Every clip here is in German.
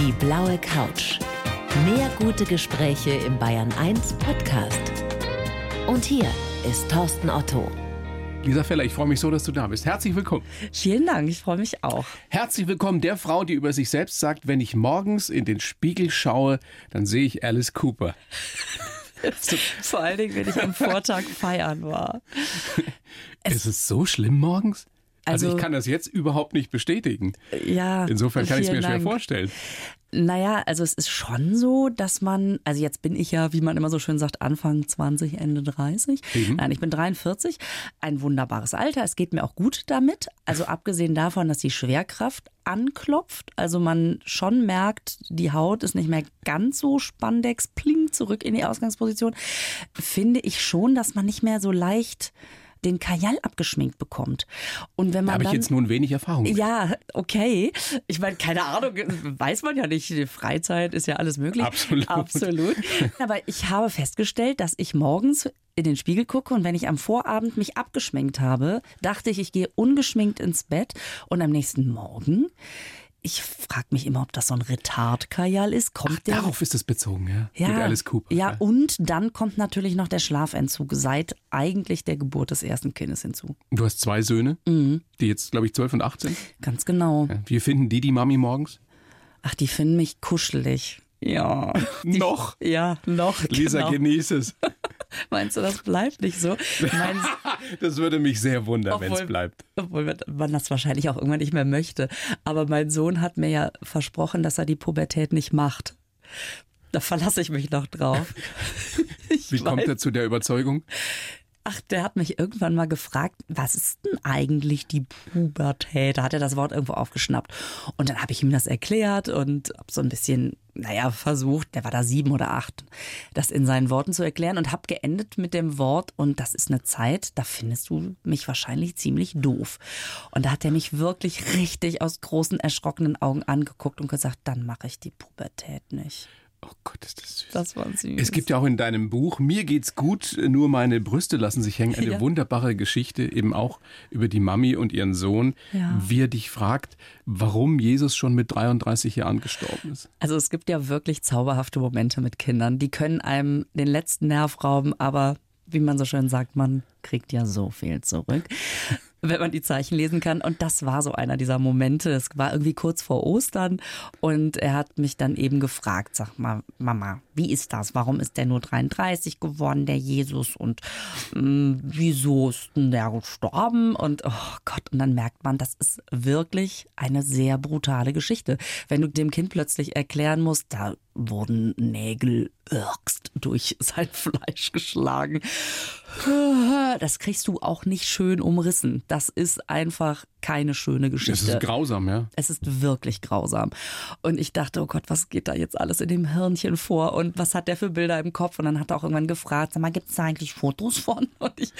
Die blaue Couch. Mehr gute Gespräche im Bayern 1 Podcast. Und hier ist Thorsten Otto. Lisa Feller, ich freue mich so, dass du da bist. Herzlich willkommen. Vielen Dank, ich freue mich auch. Herzlich willkommen der Frau, die über sich selbst sagt, wenn ich morgens in den Spiegel schaue, dann sehe ich Alice Cooper. Vor allen Dingen, wenn ich am Vortag feiern war. Es ist es so schlimm morgens? Also, also, ich kann das jetzt überhaupt nicht bestätigen. Ja. Insofern kann ich es mir Dank. schwer vorstellen. Naja, also es ist schon so, dass man, also jetzt bin ich ja, wie man immer so schön sagt, Anfang 20, Ende 30. Mhm. Nein, ich bin 43. Ein wunderbares Alter. Es geht mir auch gut damit. Also abgesehen davon, dass die Schwerkraft anklopft, also man schon merkt, die Haut ist nicht mehr ganz so spandex, pling zurück in die Ausgangsposition, finde ich schon, dass man nicht mehr so leicht den Kajal abgeschminkt bekommt. Und wenn man da habe ich jetzt nun wenig Erfahrung. Mit. Ja, okay. Ich meine, keine Ahnung, weiß man ja nicht. Die Freizeit ist ja alles möglich. Absolut. Absolut. Aber ich habe festgestellt, dass ich morgens in den Spiegel gucke und wenn ich am Vorabend mich abgeschminkt habe, dachte ich, ich gehe ungeschminkt ins Bett und am nächsten Morgen ich frage mich immer, ob das so ein Retard-Kajal ist. Kommt Ach, der? Darauf ist es bezogen, ja. Ja, Mit Alice Cooper. Ja, und dann kommt natürlich noch der Schlafentzug seit eigentlich der Geburt des ersten Kindes hinzu. Du hast zwei Söhne, mhm. die jetzt, glaube ich, zwölf und acht sind. Ganz genau. Ja. Wie finden die die Mami morgens? Ach, die finden mich kuschelig. Ja. Noch? Ja, noch. Lisa, genau. genieß es. Meinst du, das bleibt nicht so? das würde mich sehr wundern, wenn es bleibt. Obwohl man das wahrscheinlich auch irgendwann nicht mehr möchte. Aber mein Sohn hat mir ja versprochen, dass er die Pubertät nicht macht. Da verlasse ich mich noch drauf. Wie kommt er zu der Überzeugung? Ach, der hat mich irgendwann mal gefragt, was ist denn eigentlich die Pubertät? Da hat er das Wort irgendwo aufgeschnappt. Und dann habe ich ihm das erklärt und habe so ein bisschen, naja, versucht, der war da sieben oder acht, das in seinen Worten zu erklären und habe geendet mit dem Wort, und das ist eine Zeit, da findest du mich wahrscheinlich ziemlich doof. Und da hat er mich wirklich richtig aus großen, erschrockenen Augen angeguckt und gesagt, dann mache ich die Pubertät nicht. Oh Gott, ist das süß. Das war süß. Es gibt ja auch in deinem Buch Mir geht's gut, nur meine Brüste lassen sich hängen. Eine ja. wunderbare Geschichte, eben auch über die Mami und ihren Sohn, ja. wie er dich fragt, warum Jesus schon mit 33 Jahren gestorben ist. Also es gibt ja wirklich zauberhafte Momente mit Kindern. Die können einem den letzten Nerv rauben, aber wie man so schön sagt, man kriegt ja so viel zurück wenn man die Zeichen lesen kann. Und das war so einer dieser Momente. Es war irgendwie kurz vor Ostern und er hat mich dann eben gefragt, sag mal, Mama, wie ist das? Warum ist der nur 33 geworden, der Jesus? Und äh, wieso ist denn der gestorben? Und oh Gott, und dann merkt man, das ist wirklich eine sehr brutale Geschichte. Wenn du dem Kind plötzlich erklären musst, da wurden Nägel irkst durch sein Fleisch geschlagen. Das kriegst du auch nicht schön umrissen. Das ist einfach keine schöne Geschichte. Es ist grausam, ja. Es ist wirklich grausam. Und ich dachte, oh Gott, was geht da jetzt alles in dem Hirnchen vor? Und was hat der für Bilder im Kopf? Und dann hat er auch irgendwann gefragt, sag mal, gibt es da eigentlich Fotos von? Und ich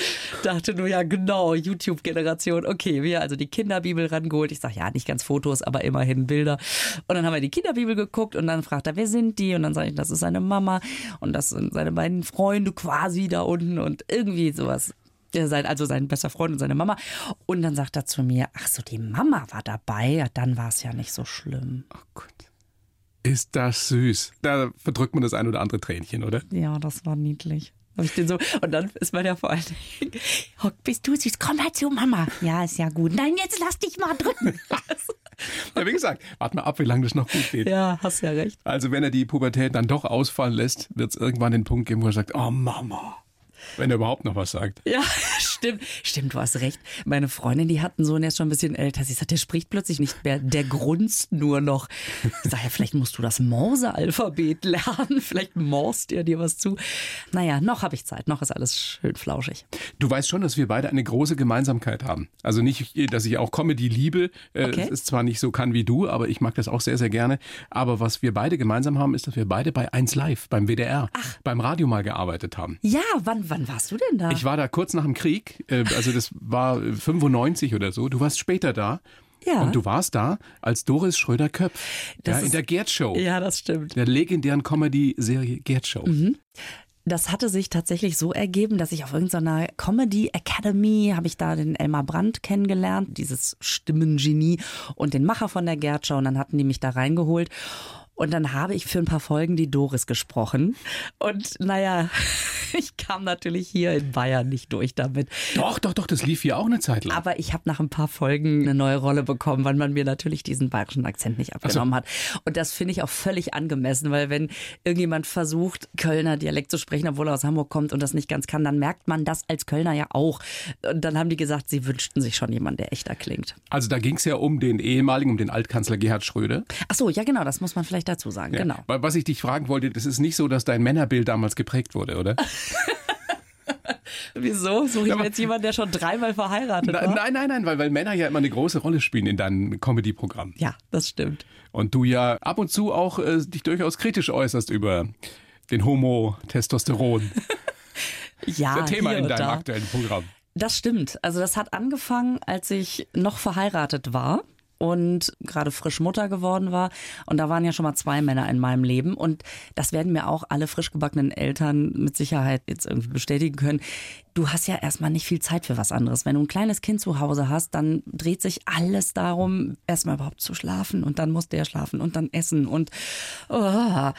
dachte nur, ja genau, YouTube-Generation. Okay, wir also die Kinderbibel rangeholt. Ich sage, ja, nicht ganz Fotos, aber immerhin Bilder. Und dann haben wir die Kinderbibel geguckt und dann fragt er, wer sind die? Und dann sage ich, das ist seine Mama und das sind seine beiden Freunde quasi da unten und irgendwie sowas sein, also sein bester Freund und seine Mama. Und dann sagt er zu mir, ach so, die Mama war dabei, ja, dann war es ja nicht so schlimm. Oh Gott. Ist das süß. Da verdrückt man das ein oder andere Tränchen, oder? Ja, das war niedlich. so, und dann ist man ja vor allen Dingen, oh, bist du süß, komm halt zu Mama. Ja, ist ja gut. Nein, jetzt lass dich mal drücken. ja, wie gesagt, warte mal ab, wie lange das noch gut geht. Ja, hast ja recht. Also wenn er die Pubertät dann doch ausfallen lässt, wird es irgendwann den Punkt geben, wo er sagt, oh Mama. Wenn er überhaupt noch was sagt. Ja, stimmt. Stimmt, du hast recht. Meine Freundin, die hatten so, und er ist schon ein bisschen älter. Sie sagt, der spricht plötzlich nicht mehr. Der grunzt nur noch. Ich sage, ja, vielleicht musst du das Morse-Alphabet lernen. Vielleicht morst er dir was zu. Naja, noch habe ich Zeit. Noch ist alles schön flauschig. Du weißt schon, dass wir beide eine große Gemeinsamkeit haben. Also nicht, dass ich auch Comedy liebe. Äh, okay. Es ist zwar nicht so kann wie du, aber ich mag das auch sehr, sehr gerne. Aber was wir beide gemeinsam haben, ist, dass wir beide bei 1 Live, beim WDR, Ach. beim Radio mal gearbeitet haben. Ja, wann, wann warst du denn da? Ich war da kurz nach dem Krieg, äh, also das war 95 oder so. Du warst später da. Ja. Und du warst da als Doris Schröder-Köpf. Ja, in der Gerd-Show. Ja, das stimmt. Der legendären Comedy-Serie Gerd-Show. Mhm. Das hatte sich tatsächlich so ergeben, dass ich auf irgendeiner Comedy Academy habe ich da den Elmar Brandt kennengelernt, dieses Stimmengenie und den Macher von der Gerd Show und dann hatten die mich da reingeholt Und dann habe ich für ein paar Folgen die Doris gesprochen. Und naja, ich kam natürlich hier in Bayern nicht durch damit. Doch, doch, doch, das lief hier auch eine Zeit lang. Aber ich habe nach ein paar Folgen eine neue Rolle bekommen, weil man mir natürlich diesen bayerischen Akzent nicht abgenommen so. hat. Und das finde ich auch völlig angemessen, weil wenn irgendjemand versucht, Kölner Dialekt zu sprechen, obwohl er aus Hamburg kommt und das nicht ganz kann, dann merkt man das als Kölner ja auch. Und dann haben die gesagt, sie wünschten sich schon jemanden, der echter klingt. Also da ging es ja um den ehemaligen, um den Altkanzler Gerhard Schröder. Ach so, ja genau, das muss man vielleicht dazu sagen. Ja. Genau. Was ich dich fragen wollte, das ist nicht so, dass dein Männerbild damals geprägt wurde, oder? Wieso? Suche ich mir jetzt jemanden, der schon dreimal verheiratet war? Nein, nein, nein, weil, weil Männer ja immer eine große Rolle spielen in deinem Comedy-Programm. Ja, das stimmt. Und du ja ab und zu auch äh, dich durchaus kritisch äußerst über den Homo-Testosteron. ja, das Thema in deinem da. aktuellen Programm. Das stimmt. Also das hat angefangen, als ich noch verheiratet war und gerade frisch Mutter geworden war. Und da waren ja schon mal zwei Männer in meinem Leben. Und das werden mir auch alle frisch gebackenen Eltern mit Sicherheit jetzt irgendwie bestätigen können. Du hast ja erstmal nicht viel Zeit für was anderes. Wenn du ein kleines Kind zu Hause hast, dann dreht sich alles darum, erstmal überhaupt zu schlafen und dann muss der schlafen und dann essen und oh.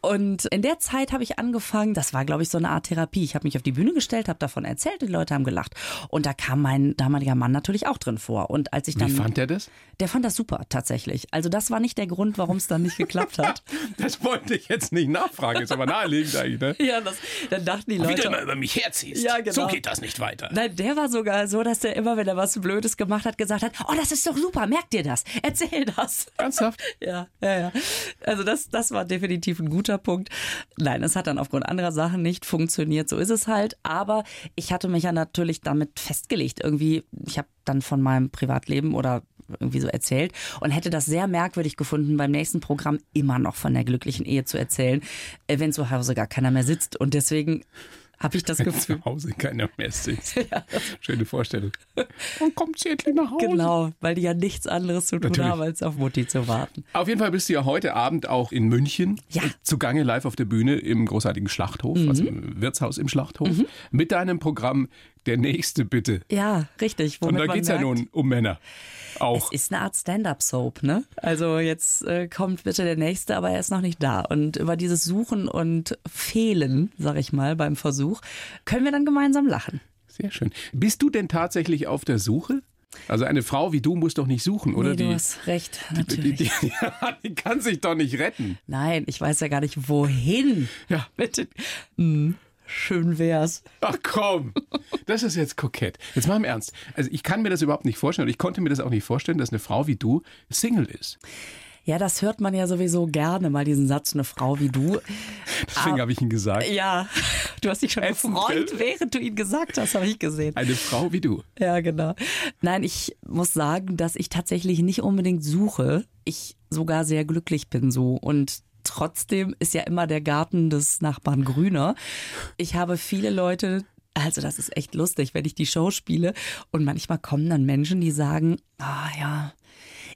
Und in der Zeit habe ich angefangen, das war, glaube ich, so eine Art Therapie. Ich habe mich auf die Bühne gestellt, habe davon erzählt, die Leute haben gelacht. Und da kam mein damaliger Mann natürlich auch drin vor. Und als ich dann. Wie fand der das? Der fand das super, tatsächlich. Also das war nicht der Grund, warum es dann nicht geklappt hat. das wollte ich jetzt nicht nachfragen, ist aber naheliegend eigentlich, ne? Ja, das, dann dachten die Leute. Wie du immer über mich herziehst. Ja, genau. So geht das nicht weiter. Nein, der war sogar so, dass der immer, wenn er was Blödes gemacht hat, gesagt hat, oh, das ist doch super, merk dir das, erzähl das. Ernsthaft? ja, ja, ja. Also das, das war definitiv ein guter Punkt. Nein, es hat dann aufgrund anderer Sachen nicht funktioniert. So ist es halt. Aber ich hatte mich ja natürlich damit festgelegt. Irgendwie, ich habe dann von meinem Privatleben oder irgendwie so erzählt und hätte das sehr merkwürdig gefunden, beim nächsten Programm immer noch von der glücklichen Ehe zu erzählen, äh, wenn zu Hause gar keiner mehr sitzt. Und deswegen habe ich das Gefühl. Zu Hause keiner mehr sitzt. ja. Schöne Vorstellung. Und kommt sie endlich nach Hause. Genau, weil die ja nichts anderes zu tun Natürlich. haben, als auf Mutti zu warten. Auf jeden Fall bist du ja heute Abend auch in München ja. zugange live auf der Bühne im großartigen Schlachthof, mhm. also im Wirtshaus im Schlachthof, mhm. mit deinem Programm Der Nächste bitte. Ja, richtig. Und da geht es ja nun um Männer. Auch. Es ist eine Art Stand-up-Soap, ne? Also jetzt äh, kommt bitte der Nächste, aber er ist noch nicht da. Und über dieses Suchen und Fehlen, sag ich mal, beim Versuch, können wir dann gemeinsam lachen. Sehr schön. Bist du denn tatsächlich auf der Suche? Also eine Frau wie du muss doch nicht suchen, oder? Nee, du die, hast recht, natürlich. Die, die, die, kann sich doch nicht retten. Nein, ich weiß ja gar nicht, wohin. Ja. Bitte. Hm. Schön wär's. Ach komm, das ist jetzt kokett. Jetzt mal im Ernst. Also ich kann mir das überhaupt nicht vorstellen und ich konnte mir das auch nicht vorstellen, dass eine Frau wie du Single ist. Ja, das hört man ja sowieso gerne mal, diesen Satz, eine Frau wie du. Deswegen ah, habe ich ihn gesagt. Ja, du hast dich schon gefreut, während du ihn gesagt hast, habe ich gesehen. Eine Frau wie du. Ja, genau. Nein, ich muss sagen, dass ich tatsächlich nicht unbedingt suche. Ich sogar sehr glücklich bin so und Trotzdem ist ja immer der Garten des Nachbarn grüner. Ich habe viele Leute, also das ist echt lustig, wenn ich die Show spiele und manchmal kommen dann Menschen, die sagen, ah ja,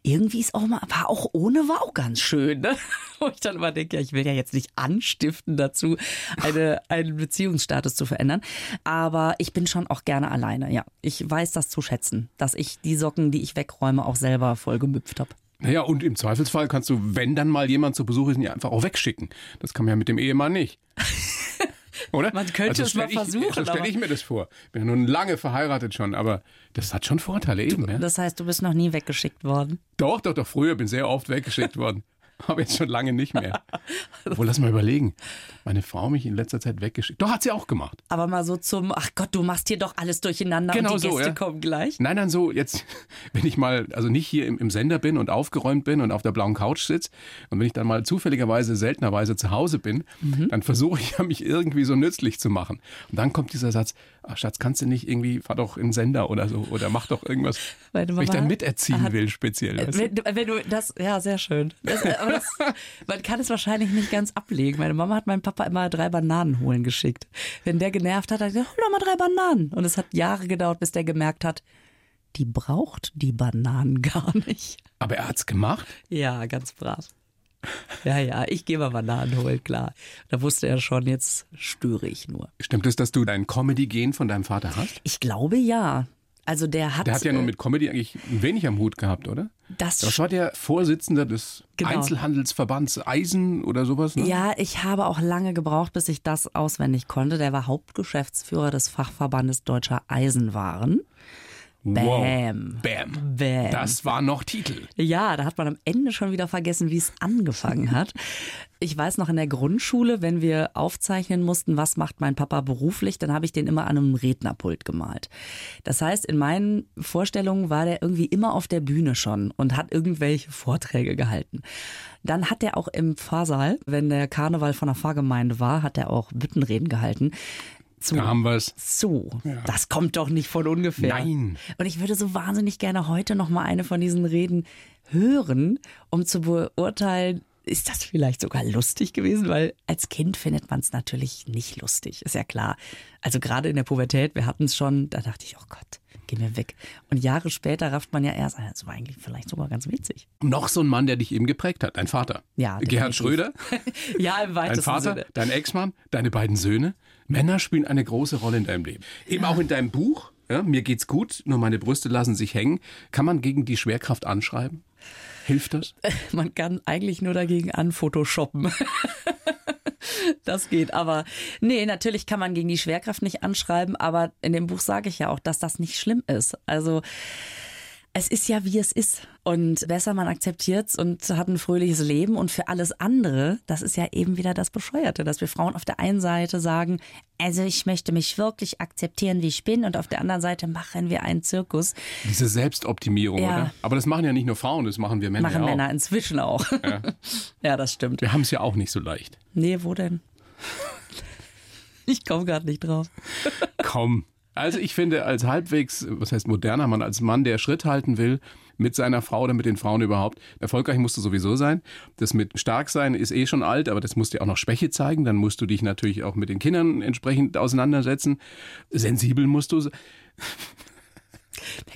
irgendwie ist auch mal, war auch ohne war auch ganz schön, ne? Wo ich dann immer denke, ja, ich will ja jetzt nicht anstiften dazu, eine, einen Beziehungsstatus zu verändern. Aber ich bin schon auch gerne alleine, ja. Ich weiß das zu schätzen, dass ich die Socken, die ich wegräume, auch selber voll gemüpft habe. Naja, und im Zweifelsfall kannst du, wenn dann mal jemand zu Besuch ist, ihn ja einfach auch wegschicken. Das kann man ja mit dem Ehemann nicht. Oder? Man könnte also es mal versuchen. Ich, so stelle ich mir das vor. Bin ja nun lange verheiratet schon, aber das hat schon Vorteile eben. Ja? Das heißt, du bist noch nie weggeschickt worden? Doch, doch, doch. Früher bin sehr oft weggeschickt worden. Aber jetzt schon lange nicht mehr. Obwohl, lass mal überlegen. Meine Frau mich in letzter Zeit weggeschickt. Doch, hat sie auch gemacht. Aber mal so zum, ach Gott, du machst hier doch alles durcheinander genau und die so, Gäste ja. kommen gleich. Nein, nein, so jetzt, wenn ich mal, also nicht hier im, im Sender bin und aufgeräumt bin und auf der blauen Couch sitze und wenn ich dann mal zufälligerweise, seltenerweise zu Hause bin, mhm. dann versuche ich ja, mich irgendwie so nützlich zu machen. Und dann kommt dieser Satz, ach Schatz, kannst du nicht irgendwie, fahr doch in den Sender oder so oder mach doch irgendwas, wenn ich dann miterziehen hat, will speziell. Wenn, wenn, du das, ja, sehr schön. Das, das, man kann es wahrscheinlich nicht ganz ablegen. Meine Mama hat meinem Papa immer drei Bananen holen geschickt. Wenn der genervt hat, hat er gesagt, hol doch mal drei Bananen. Und es hat Jahre gedauert, bis der gemerkt hat, die braucht die Bananen gar nicht. Aber er hat's gemacht? Ja, ganz brav. Ja, ja, ich gehe mal Bananen holen, klar. Da wusste er schon, jetzt störe ich nur. Stimmt es, dass du dein Comedy-Gen von deinem Vater hast? Ich glaube ja. Also der hat. Der hat ja nun mit Comedy eigentlich wenig am Hut gehabt, oder? Das, das war der Vorsitzende des genau. Einzelhandelsverbands Eisen oder sowas. Ne? Ja, ich habe auch lange gebraucht, bis ich das auswendig konnte. Der war Hauptgeschäftsführer des Fachverbandes Deutscher Eisenwaren. Bam. Wow. Bam. Bam. Das war noch Titel. Ja, da hat man am Ende schon wieder vergessen, wie es angefangen hat. Ich weiß noch in der Grundschule, wenn wir aufzeichnen mussten, was macht mein Papa beruflich, dann habe ich den immer an einem Rednerpult gemalt. Das heißt, in meinen Vorstellungen war der irgendwie immer auf der Bühne schon und hat irgendwelche Vorträge gehalten. Dann hat er auch im Pfarrsaal, wenn der Karneval von der Pfarrgemeinde war, hat er auch Büttenreden gehalten. So. Da haben wir es. So, ja. das kommt doch nicht von ungefähr. Nein. Und ich würde so wahnsinnig gerne heute noch mal eine von diesen Reden hören, um zu beurteilen, ist das vielleicht sogar lustig gewesen, weil als Kind findet man es natürlich nicht lustig, ist ja klar. Also gerade in der Pubertät, wir hatten es schon, da dachte ich, oh Gott, geh mir weg. Und Jahre später rafft man ja erst, ah, das war eigentlich vielleicht sogar ganz witzig. Noch so ein Mann, der dich eben geprägt hat, dein Vater. Ja. Gerhard Schröder. ja, im weitesten Dein Vater, Sinne. dein Ex-Mann, deine beiden Söhne. Männer spielen eine große Rolle in deinem Leben. Eben auch in deinem Buch. Ja, mir geht's gut, nur meine Brüste lassen sich hängen. Kann man gegen die Schwerkraft anschreiben? Hilft das? Man kann eigentlich nur dagegen anphotoshoppen. Das geht, aber nee, natürlich kann man gegen die Schwerkraft nicht anschreiben, aber in dem Buch sage ich ja auch, dass das nicht schlimm ist. Also es ist ja, wie es ist. Und besser man akzeptiert es und hat ein fröhliches Leben. Und für alles andere, das ist ja eben wieder das Bescheuerte, dass wir Frauen auf der einen Seite sagen, also ich möchte mich wirklich akzeptieren, wie ich bin. Und auf der anderen Seite machen wir einen Zirkus. Diese Selbstoptimierung, ja. oder? Aber das machen ja nicht nur Frauen, das machen wir Männer Machen ja Männer inzwischen auch. Ja. ja, das stimmt. Wir haben es ja auch nicht so leicht. Nee, wo denn? Ich komme gerade nicht drauf. Komm. Also ich finde, als halbwegs, was heißt moderner Mann, als Mann, der Schritt halten will mit seiner Frau oder mit den Frauen überhaupt, erfolgreich musst du sowieso sein. Das mit stark sein ist eh schon alt, aber das musst dir auch noch Schwäche zeigen. Dann musst du dich natürlich auch mit den Kindern entsprechend auseinandersetzen. Sensibel musst du. Mir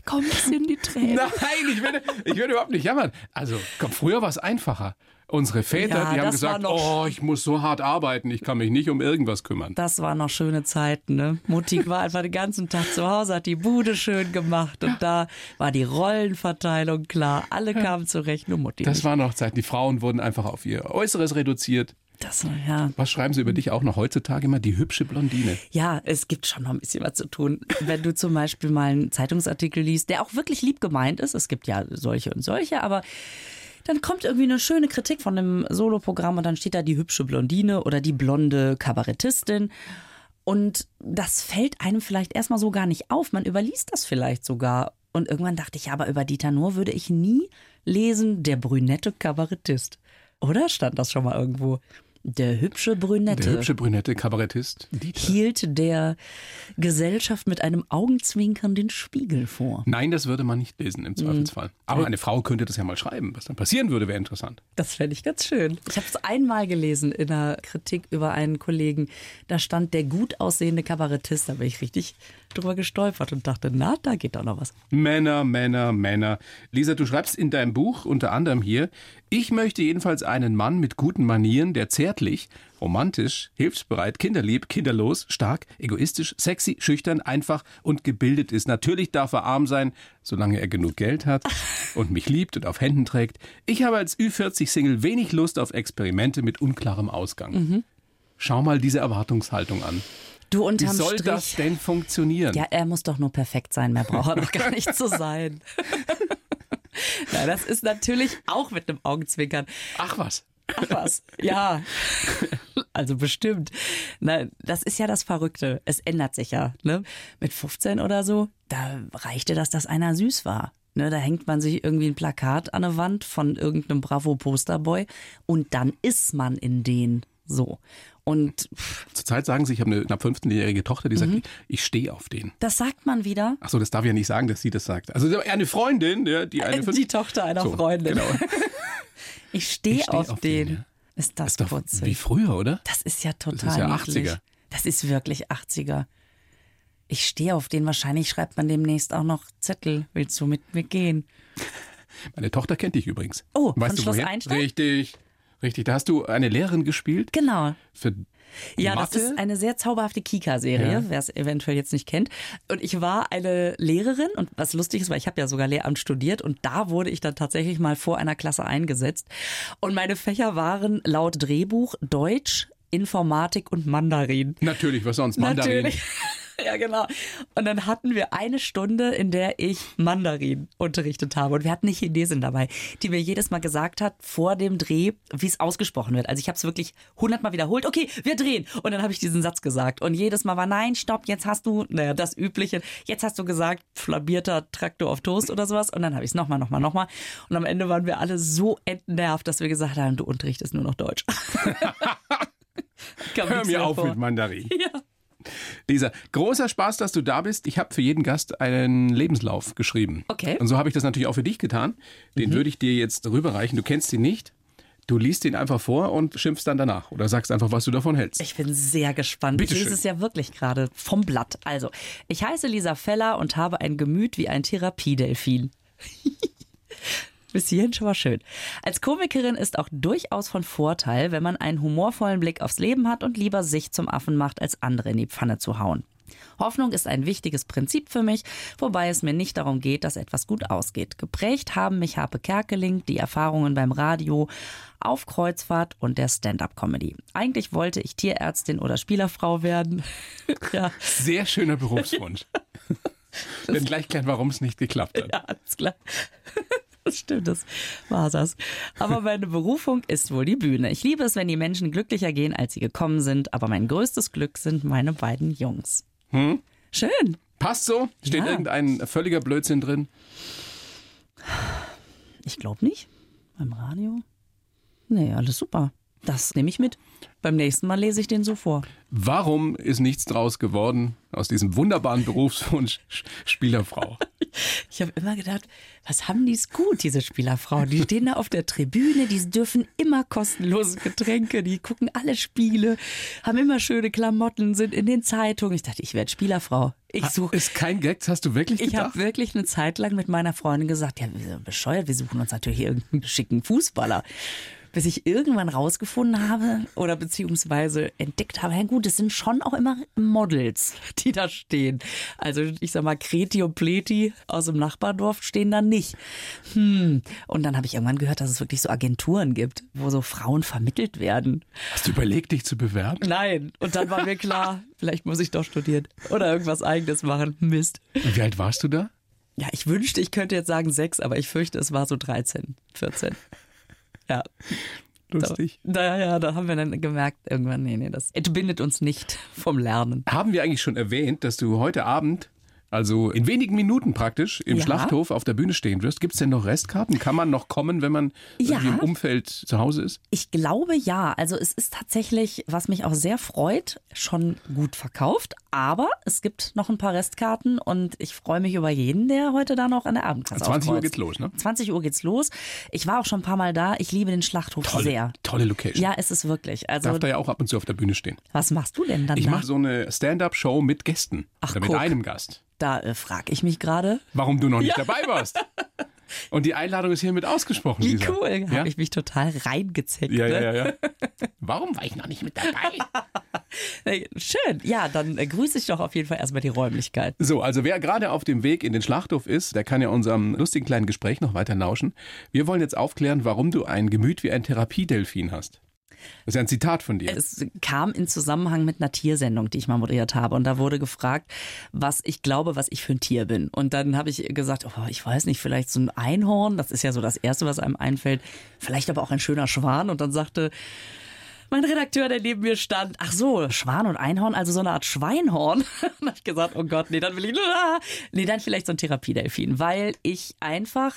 kommen ein bisschen die Tränen. Nein, ich will, ich will überhaupt nicht jammern. Also, komm, früher war es einfacher. Unsere Väter, ja, die haben gesagt, oh, ich muss so hart arbeiten, ich kann mich nicht um irgendwas kümmern. Das waren noch schöne Zeiten, ne? Mutti war einfach den ganzen Tag zu Hause, hat die Bude schön gemacht und da war die Rollenverteilung klar. Alle kamen zurecht, nur Mutti. Das waren noch Zeiten. Die Frauen wurden einfach auf ihr Äußeres reduziert. Das, ja. Was schreiben sie über dich auch noch heutzutage immer? Die hübsche Blondine. Ja, es gibt schon noch ein bisschen was zu tun. Wenn du zum Beispiel mal einen Zeitungsartikel liest, der auch wirklich lieb gemeint ist, es gibt ja solche und solche, aber dann kommt irgendwie eine schöne Kritik von dem Soloprogramm und dann steht da die hübsche Blondine oder die blonde Kabarettistin. Und das fällt einem vielleicht erstmal so gar nicht auf. Man überliest das vielleicht sogar. Und irgendwann dachte ich, ja, aber über Dieter Nuhr würde ich nie lesen, der brünette Kabarettist. Oder stand das schon mal irgendwo? Der hübsche Brünette. Der hübsche Brünette Kabarettist Dieter. hielt der Gesellschaft mit einem Augenzwinkern den Spiegel vor. Nein, das würde man nicht lesen im Zweifelsfall. Mhm. Aber eine Frau könnte das ja mal schreiben. Was dann passieren würde, wäre interessant. Das fände ich ganz schön. Ich habe es einmal gelesen in einer Kritik über einen Kollegen. Da stand der gut aussehende Kabarettist. Da bin ich richtig drüber gestolpert und dachte, na, da geht doch noch was. Männer, Männer, Männer. Lisa, du schreibst in deinem Buch unter anderem hier, ich möchte jedenfalls einen Mann mit guten Manieren, der zärtlich, romantisch, hilfsbereit, kinderlieb, kinderlos, stark, egoistisch, sexy, schüchtern, einfach und gebildet ist. Natürlich darf er arm sein, solange er genug Geld hat und mich liebt und auf Händen trägt. Ich habe als Ü40-Single wenig Lust auf Experimente mit unklarem Ausgang. Mhm. Schau mal diese Erwartungshaltung an. Du unterm Wie soll Strich, das denn funktionieren? Ja, er muss doch nur perfekt sein, mehr braucht er doch gar nicht zu sein. Na, das ist natürlich auch mit einem Augenzwinkern. Ach was. Ach was, ja. Also bestimmt. Na, das ist ja das Verrückte. Es ändert sich ja. Ne? Mit 15 oder so, da reichte das, dass einer süß war. Ne, da hängt man sich irgendwie ein Plakat an der Wand von irgendeinem Bravo-Posterboy und dann ist man in den so. Und zurzeit sagen sie, ich habe eine knapp 15-jährige Tochter, die sagt, mhm. ich stehe auf den. Das sagt man wieder. Ach so, das darf ich ja nicht sagen, dass sie das sagt. Also eine Freundin, die eine die Tochter einer so, Freundin. Genau. ich stehe steh auf, auf, den. den ja. Ist das, das ist wie früher, oder? Das ist ja total Das ist ja niedlich. 80er. Das ist wirklich 80er. Ich stehe auf den. Wahrscheinlich schreibt man demnächst auch noch Zettel. Willst du mit mir gehen? Meine Tochter kennt dich übrigens. Oh, weißt von Schloss woher? Einstein? Richtig. Richtig, da hast du eine Lehrerin gespielt. Genau. Für ja, Mathe? das ist eine sehr zauberhafte Kika-Serie, Ja. wer es eventuell jetzt nicht kennt. Und ich war eine Lehrerin und was lustig ist, weil ich habe ja sogar Lehramt studiert und da wurde ich dann tatsächlich mal vor einer Klasse eingesetzt. Und meine Fächer waren laut Drehbuch Deutsch, Informatik und Mandarin. Natürlich, was sonst? Mandarin. Natürlich. Ja, genau. Und dann hatten wir eine Stunde, in der ich Mandarin unterrichtet habe. Und wir hatten eine Chinesin dabei, die mir jedes Mal gesagt hat, vor dem Dreh, wie es ausgesprochen wird. Also ich habe es wirklich hundertmal wiederholt. Okay, wir drehen. Und dann habe ich diesen Satz gesagt. Und jedes Mal war, nein, stopp, jetzt hast du, naja, das Übliche. Jetzt hast du gesagt, flambierter Traktor auf Toast oder sowas. Und dann habe ich es nochmal, nochmal, nochmal. Und am Ende waren wir alle so entnervt, dass wir gesagt haben, du unterrichtest nur noch Deutsch. Hör mir auf vor. mit Mandarin. Ja. Lisa, großer Spaß, dass du da bist. Ich habe für jeden Gast einen Lebenslauf geschrieben. Okay. Mhm. Und so habe ich das natürlich auch für dich getan. Den würde ich dir jetzt rüberreichen. Du kennst ihn nicht. Du liest ihn einfach vor und schimpfst dann danach oder sagst einfach, was du davon hältst. Ich bin sehr gespannt. Bitte ich lese schön. es ja wirklich gerade vom Blatt. Also, ich heiße Lisa Feller und habe ein Gemüt wie ein Therapiedelfin. Bis hierhin schon mal schön. Als Komikerin ist auch durchaus von Vorteil, wenn man einen humorvollen Blick aufs Leben hat und lieber sich zum Affen macht, als andere in die Pfanne zu hauen. Hoffnung ist ein wichtiges Prinzip für mich, wobei es mir nicht darum geht, dass etwas gut ausgeht. Geprägt haben mich Harpe Kerkeling, die Erfahrungen beim Radio, auf Kreuzfahrt und der Stand-up-Comedy. Eigentlich wollte ich Tierärztin oder Spielerfrau werden. ja, Sehr schöner Berufswunsch. Werden gleich klären, warum es nicht geklappt hat. ja, alles klar. Das stimmt, das war das. Aber meine Berufung ist wohl die Bühne. Ich liebe es, wenn die Menschen glücklicher gehen, als sie gekommen sind. Aber mein größtes Glück sind meine beiden Jungs. Schön. Passt so? Steht Ja. irgendein völliger Blödsinn drin? Ich glaube nicht. Beim Radio? Nee, alles super. Das nehme ich mit. Beim nächsten Mal lese ich den so vor. Warum ist nichts draus geworden aus diesem wunderbaren Berufswunsch Sch- Spielerfrau? Ich habe immer gedacht, was haben die es gut, diese Spielerfrauen? Die stehen da auf der Tribüne, die dürfen immer kostenlose Getränke, die gucken alle Spiele, haben immer schöne Klamotten, sind in den Zeitungen. Ich dachte, ich werde Spielerfrau. Ich suche. Ist kein Gag, hast du wirklich Ich gedacht? habe wirklich eine Zeit lang mit meiner Freundin gesagt, ja, wir sind bescheuert, wir suchen uns natürlich irgendeinen schicken Fußballer. Bis ich irgendwann rausgefunden habe oder beziehungsweise entdeckt habe, ja gut, es sind schon auch immer Models, die da stehen. Also ich sag mal, Kreti und Pleti aus dem Nachbardorf stehen da nicht. Hm. Und dann habe ich irgendwann gehört, dass es wirklich so Agenturen gibt, wo so Frauen vermittelt werden. Hast du überlegt, dich zu bewerben? Nein. Und dann war mir klar, vielleicht muss ich doch studieren oder irgendwas eigenes machen. Mist. Und wie alt warst du da? Ja, ich wünschte, ich könnte jetzt sagen sechs, aber ich fürchte, es war so 13, 14. Ja. Lustig. Da, ja, da haben wir dann gemerkt, irgendwann, nee, nee, das entbindet uns nicht vom Lernen. Haben wir eigentlich schon erwähnt, dass du heute Abend, also in wenigen Minuten praktisch, im Ja. Schlachthof auf der Bühne stehen wirst? Gibt es denn noch Restkarten? Kann man noch kommen, wenn man Ja. im Umfeld zu Hause ist? Ich glaube ja. Also es ist tatsächlich, was mich auch sehr freut, schon gut verkauft. Aber es gibt noch ein paar Restkarten und ich freue mich über jeden, der heute da noch an der Abendkasse 20 Uhr aufkreuzt. geht's los, ne? 20 Uhr geht's los. Ich war auch schon ein paar Mal da. Ich liebe den Schlachthof Tolle, sehr. tolle Location. Ja, es ist wirklich. Also, Darf da ja auch ab und zu auf der Bühne stehen. was machst du denn dann Ich mache so eine Stand-up-Show mit Gästen. Ach, oder mit guck. einem Gast. Da äh, frage ich mich gerade, Warum du noch nicht dabei warst. Und die Einladung ist hiermit ausgesprochen. wie Lisa. cool, Ja? habe ich mich total reingezeckt. Ja, ja, ne? ja, ja. Warum war ich noch nicht mit dabei? Schön, ja, dann äh, grüße ich doch auf jeden Fall erstmal die Räumlichkeit. So, also wer gerade auf dem Weg in den Schlachthof ist, der kann ja unserem lustigen kleinen Gespräch noch weiter lauschen. Wir wollen jetzt aufklären, warum du ein Gemüt wie ein Therapiedelfin hast. Das ist ja ein Zitat von dir. Es kam in Zusammenhang mit einer Tiersendung, die ich mal moderiert habe. Und da wurde gefragt, was ich glaube, was ich für ein Tier bin. Und dann habe ich gesagt, oh, ich weiß nicht, vielleicht so ein Einhorn. Das ist ja so das Erste, was einem einfällt. Vielleicht aber auch ein schöner Schwan. Und dann sagte mein Redakteur, der neben mir stand, ach so, Schwan und Einhorn, also so eine Art Schweinhorn. Und dann habe ich gesagt, oh Gott, nee, dann will ich, nee, dann vielleicht so ein Therapiedelfin, weil ich einfach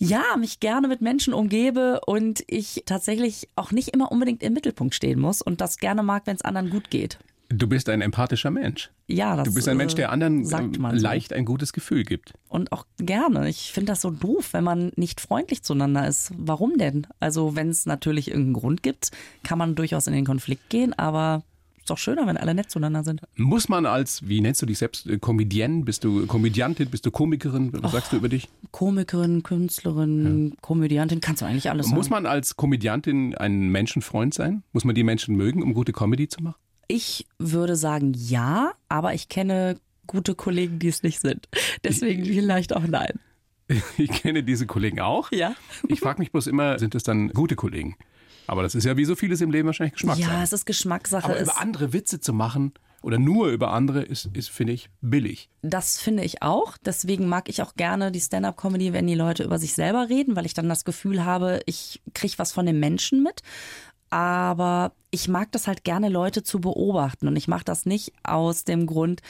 ja, mich gerne mit Menschen umgebe und ich tatsächlich auch nicht immer unbedingt im Mittelpunkt stehen muss und das gerne mag, wenn es anderen gut geht. Du bist ein empathischer Mensch. Ja, das Du bist ein Mensch, der äh, anderen ähm, man so. leicht ein gutes Gefühl gibt. Und auch gerne. Ich finde das so doof, wenn man nicht freundlich zueinander ist. Warum denn? Also, wenn es natürlich irgendeinen Grund gibt, kann man durchaus in den Konflikt gehen, aber ist doch schöner, wenn alle nett zueinander sind. Muss man als, wie nennst du dich selbst, äh, Comedienne? Bist du Komödiantin? Bist du Komikerin? Was oh, sagst du über dich? Komikerin, Künstlerin, ja. Komödiantin, kannst du eigentlich alles sagen. Muss man als Komödiantin ein Menschenfreund sein? Muss man die Menschen mögen, um gute Comedy zu machen? Ich würde sagen ja, aber ich kenne gute Kollegen, die es nicht sind. Deswegen ich, vielleicht auch nein. Ich kenne diese Kollegen auch. Ja. Ich frage mich bloß immer, sind es dann gute Kollegen? Aber das ist ja wie so vieles im Leben wahrscheinlich Geschmackssache. Ja, es ist Geschmackssache. Aber über andere Witze zu machen oder nur über andere ist, ist finde ich, billig. Das finde ich auch. Deswegen mag ich auch gerne die Stand-up-Comedy, wenn die Leute über sich selber reden, weil ich dann das Gefühl habe, ich kriege was von den Menschen mit. Aber ich mag das halt gerne, Leute zu beobachten. Und ich mache das nicht aus dem Grund,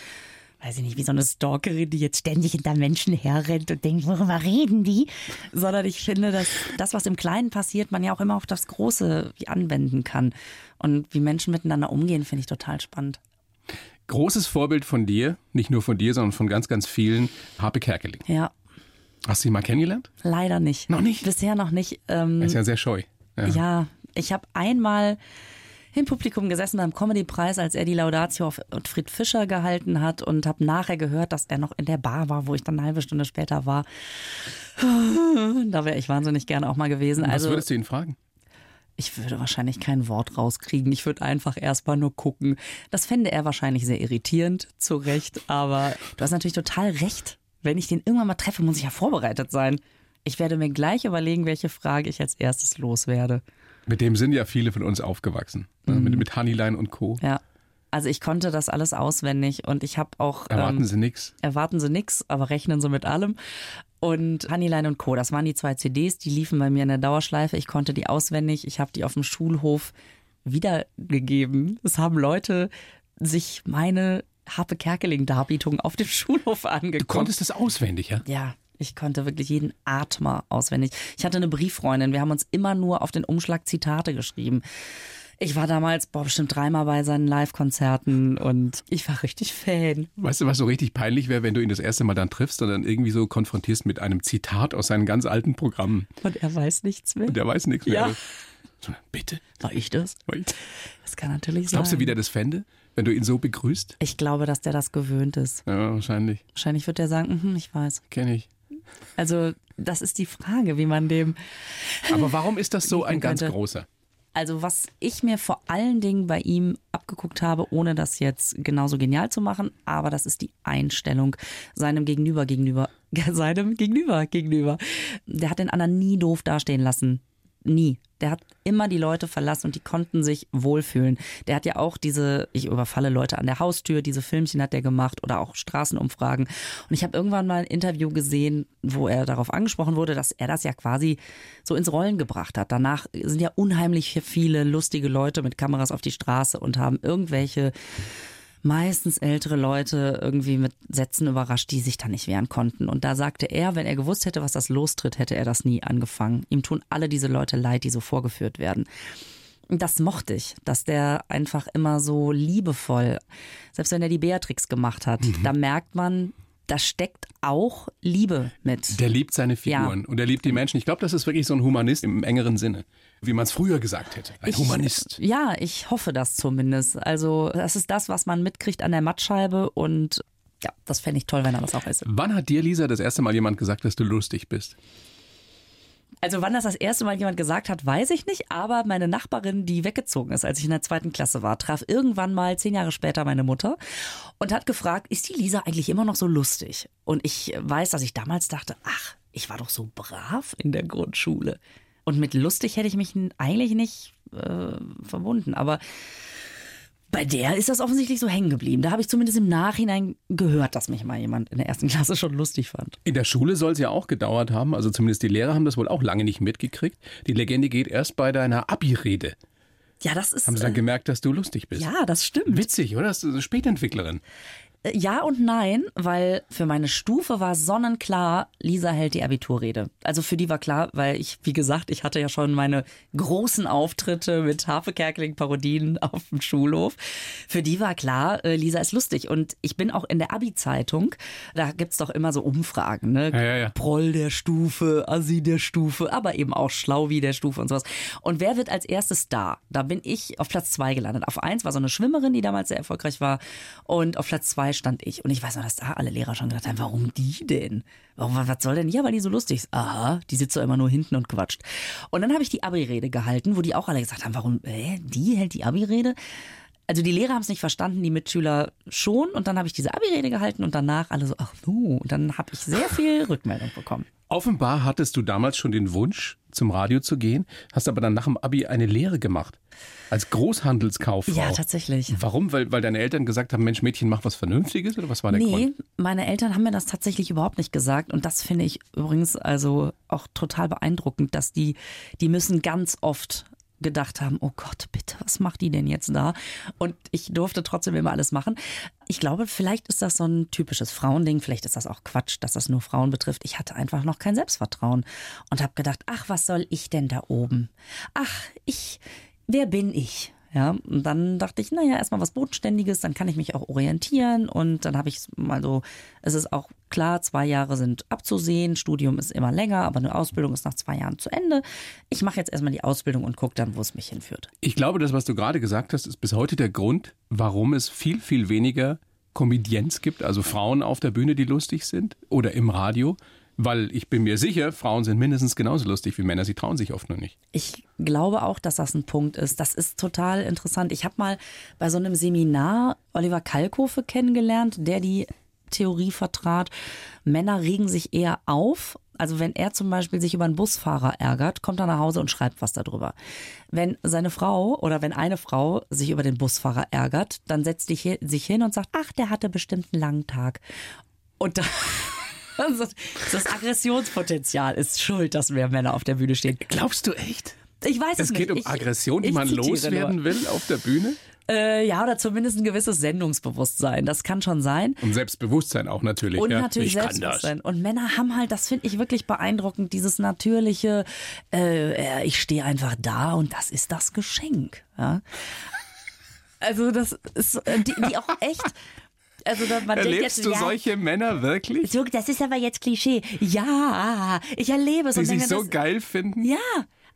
weiß ich nicht, wie so eine Stalkerin, die jetzt ständig hinter Menschen herrennt und denkt, worüber reden die? Sondern ich finde, dass das, was im Kleinen passiert, man ja auch immer auf das Große anwenden kann. Und wie Menschen miteinander umgehen, finde ich total spannend. Großes Vorbild von dir, nicht nur von dir, sondern von ganz, ganz vielen, Harpe Kerkeling. Ja. Hast du sie mal kennengelernt? Leider nicht. Noch nicht? Bisher noch nicht. Ähm, er ist ja sehr scheu. Ja, ja ich habe einmal im Publikum gesessen beim Comedy-Preis, als er die Laudatio auf Ottfried Fischer gehalten hat und habe nachher gehört, dass er noch in der Bar war, wo ich dann eine halbe Stunde später war. Da wäre ich wahnsinnig gerne auch mal gewesen. Was also, würdest du ihn fragen? Ich würde wahrscheinlich kein Wort rauskriegen. Ich würde einfach erstmal nur gucken. Das fände er wahrscheinlich sehr irritierend, zu Recht. Aber du hast natürlich total recht. Wenn ich den irgendwann mal treffe, muss ich ja vorbereitet sein. Ich werde mir gleich überlegen, welche Frage ich als erstes loswerde. Mit dem sind ja viele von uns aufgewachsen. Ne? Mhm. Mit, mit Honeyline und Co. Ja. Also ich konnte das alles auswendig und ich habe auch. Erwarten ähm, Sie nichts. Erwarten Sie nichts, aber rechnen Sie mit allem. Und Honeyline und Co. Das waren die zwei CDs, die liefen bei mir in der Dauerschleife. Ich konnte die auswendig. Ich habe die auf dem Schulhof wiedergegeben. Es haben Leute sich meine Harpe Kerkeling-Darbietung auf dem Schulhof angeguckt. Du konntest das auswendig, ja? Ja. Ich konnte wirklich jeden Atmer auswendig. Ich hatte eine Brieffreundin. Wir haben uns immer nur auf den Umschlag Zitate geschrieben. Ich war damals boah, bestimmt dreimal bei seinen Live-Konzerten und ich war richtig Fan. Weißt du, was so richtig peinlich wäre, wenn du ihn das erste Mal dann triffst und dann irgendwie so konfrontierst mit einem Zitat aus seinen ganz alten Programmen. Und er weiß nichts mehr. Und er weiß nichts ja. mehr. Bitte? War ich das? War ich? Das kann natürlich Glaubst sein. Glaubst du, wie der das fände, wenn du ihn so begrüßt? Ich glaube, dass der das gewöhnt ist. Ja, wahrscheinlich. Wahrscheinlich wird er sagen, mm ich weiß. Kenne ich. Also das ist die Frage, wie man dem. Aber warum ist das so ein ganz großer? Also was ich mir vor allen Dingen bei ihm abgeguckt habe, ohne das jetzt genauso genial zu machen, aber das ist die Einstellung seinem Gegenüber gegenüber, seinem Gegenüber gegenüber. Der hat den anderen nie doof dastehen lassen. Nie. Der hat immer die Leute verlassen und die konnten sich wohlfühlen. Der hat ja auch diese, ich überfalle Leute an der Haustür, diese Filmchen hat der gemacht oder auch Straßenumfragen. Und ich habe irgendwann mal ein Interview gesehen, wo er darauf angesprochen wurde, dass er das ja quasi so ins Rollen gebracht hat. Danach sind ja unheimlich viele lustige Leute mit Kameras auf die Straße und haben irgendwelche meistens ältere Leute irgendwie mit Sätzen überrascht, die sich da nicht wehren konnten. Und da sagte er, wenn er gewusst hätte, was das lostritt, hätte er das nie angefangen. Ihm tun alle diese Leute leid, die so vorgeführt werden. Und das mochte ich, dass der einfach immer so liebevoll, selbst wenn er die Beatrix gemacht hat, mhm. da merkt man, da steckt auch Liebe mit. Der liebt seine Figuren ja. und er liebt die Menschen. Ich glaube, das ist wirklich so ein Humanist im engeren Sinne, wie man es früher gesagt hätte. Ein ich, Humanist. Ja, ich hoffe das zumindest. Also, das ist das, was man mitkriegt an der Mattscheibe und ja, das fände ich toll, wenn er das auch ist. Wann hat dir, Lisa, das erste Mal jemand gesagt, dass du lustig bist? Also wann das das erste Mal jemand gesagt hat, weiß ich nicht. Aber meine Nachbarin, die weggezogen ist, als ich in der zweiten Klasse war, traf irgendwann mal zehn Jahre später meine Mutter und hat gefragt, ist die Lisa eigentlich immer noch so lustig? Und ich weiß, dass ich damals dachte, ach, ich war doch so brav in der Grundschule. Und mit lustig hätte ich mich eigentlich nicht äh, verbunden. Aber bei der ist das offensichtlich so hängen geblieben. Da habe ich zumindest im Nachhinein gehört, dass mich mal jemand in der ersten Klasse schon lustig fand. In der Schule soll es ja auch gedauert haben, also zumindest die Lehrer haben das wohl auch lange nicht mitgekriegt. Die Legende geht erst bei deiner Abi-Rede. Ja, das ist. Haben sie dann äh, gemerkt, dass du lustig bist? Ja, das stimmt. Witzig, oder? Das ist eine Spätentwicklerin. Äh, ja und nein, weil für meine Stufe war sonnenklar, Lisa hält die Abiturrede. Also für die war klar, weil ich, wie gesagt, ich hatte ja schon meine großen Auftritte mit Harfe-Kerkeling-Parodien auf dem Schulhof. Für die war klar, äh, Lisa ist lustig. Und ich bin auch in der Abi-Zeitung, da gibt's doch immer so Umfragen, ne? Ja, ja, ja. Proll der Stufe, Assi der Stufe, aber eben auch Schlauwi der Stufe und sowas. Und wer wird als erstes da? Da bin ich auf Platz zwei gelandet. Auf eins war so eine Schwimmerin, die damals sehr erfolgreich war. Und auf Platz zwei stand ich. Und ich weiß noch, dass da alle Lehrer schon gedacht haben, warum die denn? Warum, was soll denn? Ja, weil die so lustig ist. Aha, die sitzt so immer nur hinten und quatscht. Und dann habe ich die Abi-Rede gehalten, wo die auch alle gesagt haben, warum, äh, die hält die Abi-Rede? Also die Lehrer haben es nicht verstanden, die Mitschüler schon. Und dann habe ich diese Abi-Rede gehalten und danach alle so, ach so. Und dann habe ich sehr viel Rückmeldung bekommen. Offenbar hattest du damals schon den Wunsch, zum Radio zu gehen, hast aber dann nach dem Abi eine Lehre gemacht. Als Großhandelskauffrau. Ja, tatsächlich. Warum? Weil, weil deine Eltern gesagt haben, Mensch, Mädchen, mach was Vernünftiges oder was war der nee, Grund? Nee, meine Eltern haben mir das tatsächlich überhaupt nicht gesagt. Und das finde ich übrigens also auch total beeindruckend, dass die, die müssen ganz oft gedacht haben, oh Gott, bitte, was macht die denn jetzt da? Und ich durfte trotzdem immer alles machen. Ich glaube, vielleicht ist das so ein typisches Frauending, vielleicht ist das auch Quatsch, dass das nur Frauen betrifft. Ich hatte einfach noch kein Selbstvertrauen und habe gedacht, ach, was soll ich denn da oben? Ach, ich, wer bin ich? Ja, und dann dachte ich, naja, erstmal was Bodenständiges, dann kann ich mich auch orientieren und dann habe ich mal so, es ist auch klar, zwei Jahre sind abzusehen, Studium ist immer länger, aber eine Ausbildung ist nach zwei Jahren zu Ende. Ich mache jetzt erstmal die Ausbildung und gucke dann, wo es mich hinführt. Ich glaube, das, was du gerade gesagt hast, ist bis heute der Grund, warum es viel, viel weniger Comedians gibt, also Frauen auf der Bühne, die lustig sind oder im Radio, weil ich bin mir sicher, Frauen sind mindestens genauso lustig wie Männer, sie trauen sich oft nur nicht. Ich glaube auch, dass das ein Punkt ist. Das ist total interessant. Ich habe mal bei so einem Seminar Oliver Kalkofe kennengelernt, der die Theorie vertrat, Männer regen sich eher auf. Also wenn er zum Beispiel sich über einen Busfahrer ärgert, kommt er nach Hause und schreibt was darüber. Wenn seine Frau oder wenn eine Frau sich über den Busfahrer ärgert, dann setzt sich hin und sagt, ach, der hatte bestimmt einen langen Tag. Und da das Aggressionspotenzial ist schuld, dass mehr Männer auf der Bühne stehen. Glaubst du echt? Ich weiß es, es nicht. Es geht um ich, Aggression, die man loswerden nur. will auf der Bühne? Äh, ja, oder zumindest ein gewisses Sendungsbewusstsein. Das kann schon sein. Und Selbstbewusstsein auch natürlich. Und ja. natürlich ich Selbstbewusstsein. Und Männer haben halt, das finde ich wirklich beeindruckend, dieses natürliche, äh, ich stehe einfach da und das ist das Geschenk. Ja? Also das ist, äh, die, die auch echt also man Erlebst jetzt, du ja, solche Männer wirklich? So, das ist aber jetzt Klischee. Ja, ich erlebe es. Die und sich denke, so das, geil finden? Ja.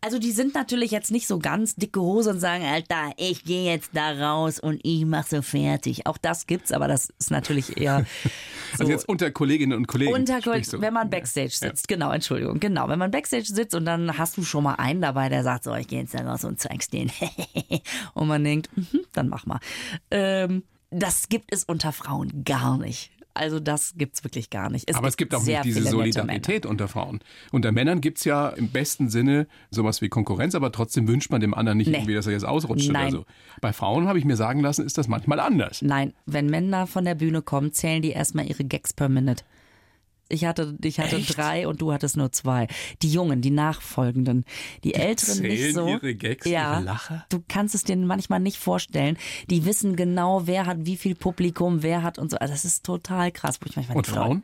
Also die sind natürlich jetzt nicht so ganz dicke Hose und sagen, Alter, ich gehe jetzt da raus und ich mache so fertig. Auch das gibt's, aber das ist natürlich eher so Also jetzt unter Kolleginnen und Kollegen. Unter so. wenn man Backstage sitzt, ja. genau, Entschuldigung, genau. Wenn man Backstage sitzt und dann hast du schon mal einen dabei, der sagt, so, ich gehe jetzt da raus und zeig's denen. und man denkt, mh, dann mach mal. Ähm, das gibt es unter Frauen gar nicht. Also das gibt es wirklich gar nicht. Es Aber es gibt auch nicht diese Solidarität unter Frauen. Unter Männern gibt es ja im besten Sinne sowas wie Konkurrenz, aber trotzdem wünscht man dem anderen nicht nee. irgendwie, dass er jetzt ausrutscht Nein. oder so. Bei Frauen habe ich mir sagen lassen, ist das manchmal anders. Nein, wenn Männer von der Bühne kommen, zählen die erstmal ihre Gags per Minute. Ich hatte, ich hatte drei und du hattest nur zwei. Die Jungen, die Nachfolgenden. Die, die Älteren nicht so. ihre Gags, ja, ihre Lache. Du kannst es dir manchmal nicht vorstellen. Die wissen genau, wer hat wie viel Publikum, wer hat und so. Also das ist total krass. Wo ich manchmal und Frauen?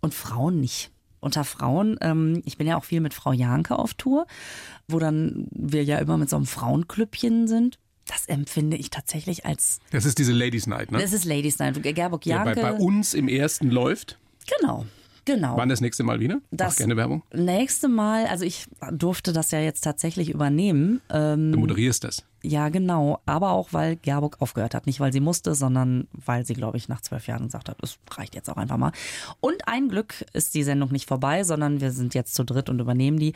Und Frauen nicht. Unter Frauen, ähm, ich bin ja auch viel mit Frau Janke auf Tour, wo dann wir ja immer mit so einem Frauenklüppchen sind. Das empfinde ich tatsächlich als. Das ist diese Ladies Night, ne? Das ist Ladies Night. Gerburg Janke. Der bei, bei uns im ersten läuft. Genau. Genau. Wann das nächste Mal wieder? Das Mach gerne Werbung. nächste Mal, also ich durfte das ja jetzt tatsächlich übernehmen. Ähm, du moderierst das. Ja, genau. Aber auch, weil Gerburg aufgehört hat. Nicht, weil sie musste, sondern weil sie, glaube ich, nach zwölf Jahren gesagt hat, es reicht jetzt auch einfach mal. Und ein Glück ist die Sendung nicht vorbei, sondern wir sind jetzt zu dritt und übernehmen die.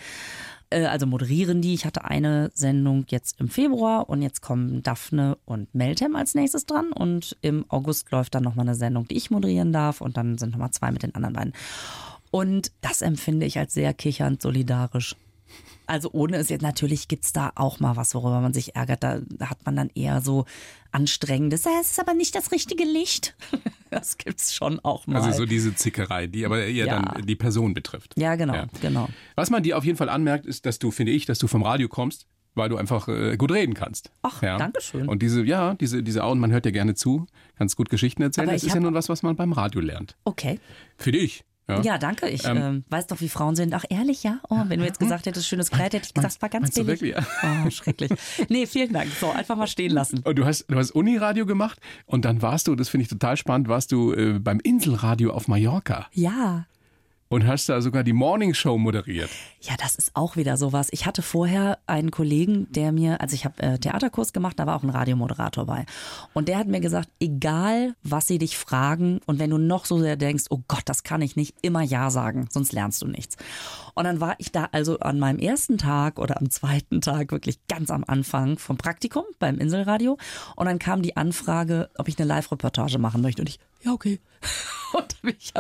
Äh, also moderieren die. Ich hatte eine Sendung jetzt im Februar und jetzt kommen Daphne und Meltem als nächstes dran und im August läuft dann nochmal eine Sendung, die ich moderieren darf und dann sind nochmal zwei mit den anderen beiden. Und das empfinde ich als sehr kichernd solidarisch. Also ohne es jetzt, natürlich gibt es da auch mal was, worüber man sich ärgert. Da hat man dann eher so anstrengendes, es ist aber nicht das richtige Licht. Das gibt es schon auch mal. Also so diese Zickerei, die aber eher ja. dann die Person betrifft. Ja, genau, ja. genau. Was man dir auf jeden Fall anmerkt, ist, dass du, finde ich, dass du vom Radio kommst weil du einfach äh, gut reden kannst. Ach, ja. danke schön. Und diese, ja, diese, diese Augen, man hört dir gerne zu, kannst gut Geschichten erzählen. Aber das ist ja nun was, was man beim Radio lernt. Okay. Für dich. Ja, ja danke. Ich ähm, äh, weiß doch, wie Frauen sind. Ach, ehrlich, ja? Oh, wenn du jetzt gesagt hättest, schönes Kleid, hätte ich gesagt, es war ganz billig. Wirklich, ja? Oh, schrecklich. Nee, vielen Dank. So, einfach mal stehen lassen. Und du hast, du hast Uniradio gemacht und dann warst du, das finde ich total spannend, warst du äh, beim Inselradio auf Mallorca. Ja. Und hast da sogar die Morning Show moderiert. Ja, das ist auch wieder sowas. Ich hatte vorher einen Kollegen, der mir, also ich habe äh, Theaterkurs gemacht, da war auch ein Radiomoderator bei. Und der hat mir gesagt, egal was sie dich fragen und wenn du noch so sehr denkst, oh Gott, das kann ich nicht, immer Ja sagen, sonst lernst du nichts. Und dann war ich da also an meinem ersten Tag oder am zweiten Tag wirklich ganz am Anfang vom Praktikum beim Inselradio. Und dann kam die Anfrage, ob ich eine Live-Reportage machen möchte. Und ich, ja, okay. Und ich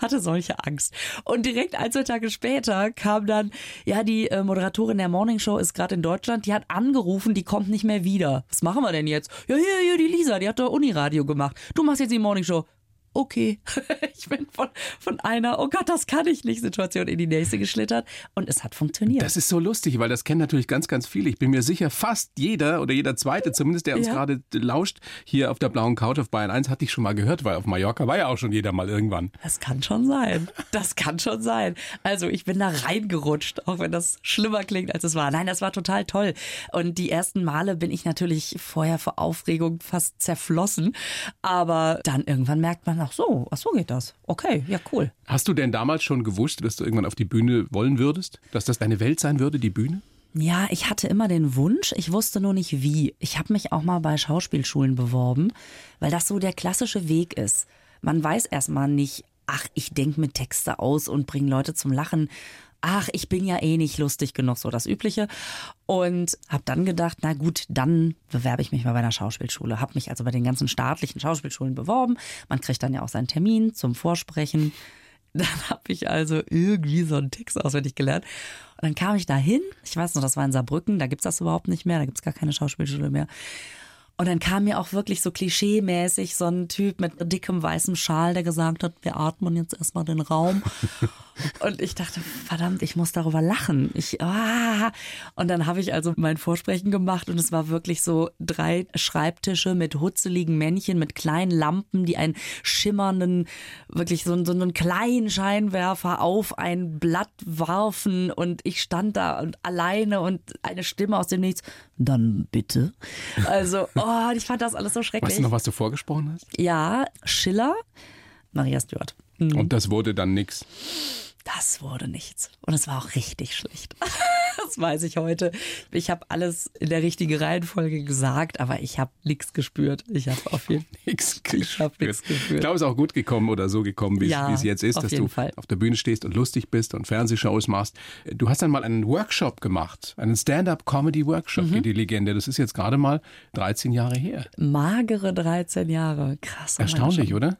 hatte solche Angst. Und direkt ein, zwei Tage später kam dann, ja, die äh, Moderatorin der Morning Show ist gerade in Deutschland, die hat angerufen, die kommt nicht mehr wieder. Was machen wir denn jetzt? Ja, hier, hier, die Lisa, die hat doch Uniradio gemacht. Du machst jetzt die Morning Show okay, ich bin von, von einer, oh Gott, das kann ich nicht, Situation in die nächste geschlittert und es hat funktioniert. Das ist so lustig, weil das kennen natürlich ganz, ganz viele. Ich bin mir sicher, fast jeder oder jeder Zweite zumindest, der uns ja. gerade lauscht, hier auf der blauen Couch auf Bayern 1, hatte ich schon mal gehört, weil auf Mallorca war ja auch schon jeder mal irgendwann. Das kann schon sein. Das kann schon sein. Also ich bin da reingerutscht, auch wenn das schlimmer klingt, als es war. Nein, das war total toll. Und die ersten Male bin ich natürlich vorher vor Aufregung fast zerflossen. Aber dann irgendwann merkt man, ach so, ach so geht das. Okay, ja cool. Hast du denn damals schon gewusst, dass du irgendwann auf die Bühne wollen würdest? Dass das deine Welt sein würde, die Bühne? Ja, ich hatte immer den Wunsch, ich wusste nur nicht wie. Ich habe mich auch mal bei Schauspielschulen beworben, weil das so der klassische Weg ist. Man weiß erstmal nicht, ach, ich denke mit Texte aus und bringe Leute zum Lachen, ach, ich bin ja eh nicht lustig genug, so das Übliche. Und habe dann gedacht, na gut, dann bewerbe ich mich mal bei einer Schauspielschule. Habe mich also bei den ganzen staatlichen Schauspielschulen beworben. Man kriegt dann ja auch seinen Termin zum Vorsprechen. Dann habe ich also irgendwie so einen Text auswendig gelernt. Und dann kam ich da hin. Ich weiß noch, das war in Saarbrücken. Da gibt's das überhaupt nicht mehr. Da gibt's gar keine Schauspielschule mehr. Und dann kam mir auch wirklich so klischee-mäßig so ein Typ mit dickem weißem Schal, der gesagt hat, wir atmen jetzt erstmal den Raum. Und ich dachte, verdammt, ich muss darüber lachen. Ich, ah. Und dann habe ich also mein Vorsprechen gemacht und es war wirklich so drei Schreibtische mit hutzeligen Männchen, mit kleinen Lampen, die einen schimmernden, wirklich so, so einen kleinen Scheinwerfer auf ein Blatt warfen und ich stand da und alleine und eine Stimme aus dem Nichts. Dann bitte. Also, oh, ich fand das alles so schrecklich. Weißt du noch, was du vorgesprochen hast? Ja, Schiller, Maria Stuart. Mhm. Und das wurde dann nix. Das wurde nichts. Und es war auch richtig schlecht. das weiß ich heute. Ich habe alles in der richtigen Reihenfolge gesagt, aber ich habe nichts gespürt. Ich habe auf jeden Fall nichts gespürt. gespürt. Ich glaube, es ist auch gut gekommen oder so gekommen, wie ja, es jetzt ist, dass du Fall. auf der Bühne stehst und lustig bist und Fernsehshows machst. Du hast dann mal einen Workshop gemacht, einen Stand-up-Comedy-Workshop, mhm. die Legende. Das ist jetzt gerade mal 13 Jahre her. Magere 13 Jahre. Krass. Erstaunlich, oder?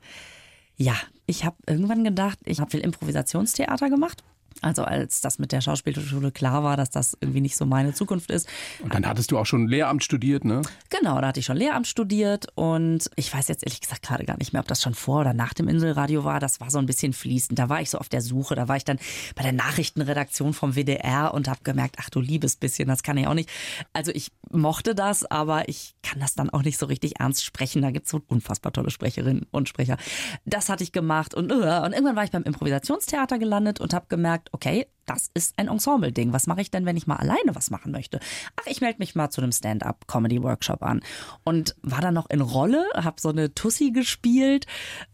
Ja, ich habe irgendwann gedacht, ich habe viel Improvisationstheater gemacht. Also als das mit der Schauspielschule klar war, dass das irgendwie nicht so meine Zukunft ist. Und dann hattest du auch schon Lehramt studiert, ne? Genau, da hatte ich schon Lehramt studiert und ich weiß jetzt ehrlich gesagt gerade gar nicht mehr, ob das schon vor oder nach dem Inselradio war. Das war so ein bisschen fließend. Da war ich so auf der Suche. Da war ich dann bei der Nachrichtenredaktion vom WDR und habe gemerkt, ach du liebes bisschen, das kann ich auch nicht. Also ich mochte das, aber ich kann das dann auch nicht so richtig ernst sprechen. Da gibt es so unfassbar tolle Sprecherinnen und Sprecher. Das hatte ich gemacht und, und irgendwann war ich beim Improvisationstheater gelandet und habe gemerkt, okay, das ist ein Ensemble-Ding. Was mache ich denn, wenn ich mal alleine was machen möchte? Ach, ich melde mich mal zu einem Stand-up-Comedy-Workshop an. Und war dann noch in Rolle, habe so eine Tussi gespielt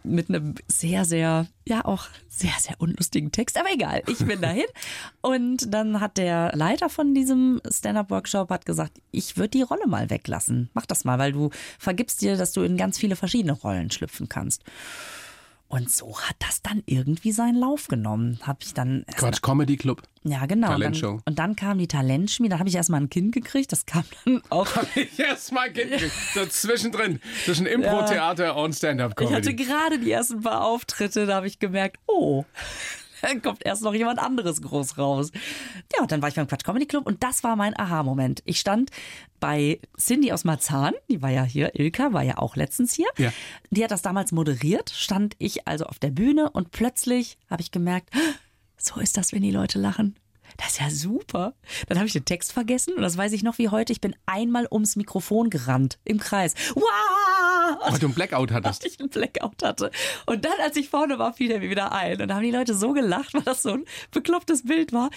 mit einem sehr, sehr, ja auch sehr, sehr unlustigen Text. Aber egal, ich bin dahin. Und dann hat der Leiter von diesem Stand-up-Workshop hat gesagt, ich würde die Rolle mal weglassen. Mach das mal, weil du vergibst dir, dass du in ganz viele verschiedene Rollen schlüpfen kannst. Und so hat das dann irgendwie seinen Lauf genommen. Habe ich dann Quatsch Comedy Club. Ja, genau. Talentshow. Und, und dann kam die Talentschmiede. Da habe ich erstmal ein Kind gekriegt. Das kam dann auch. Habe ich erstmal ein Kind gekriegt. So zwischendrin. Zwischen Impro-Theater ja. und Stand-up-Comedy. Ich hatte gerade die ersten paar Auftritte. Da habe ich gemerkt, oh, dann kommt erst noch jemand anderes groß raus. Ja, dann war ich beim Quatsch Comedy Club und das war mein Aha-Moment. Ich stand bei Cindy aus Marzahn, die war ja hier, Ilka war ja auch letztens hier. Ja. Die hat das damals moderiert, stand ich also auf der Bühne und plötzlich habe ich gemerkt, so ist das, wenn die Leute lachen. Das ist ja super. Dann habe ich den Text vergessen und das weiß ich noch wie heute. Ich bin einmal ums Mikrofon gerannt im Kreis. Wow! Weil du einen Blackout hattest. Weil ich einen Blackout hatte. Und dann, als ich vorne war, fiel er mir wieder ein. Und da haben die Leute so gelacht, weil das so ein beklopptes Bild war.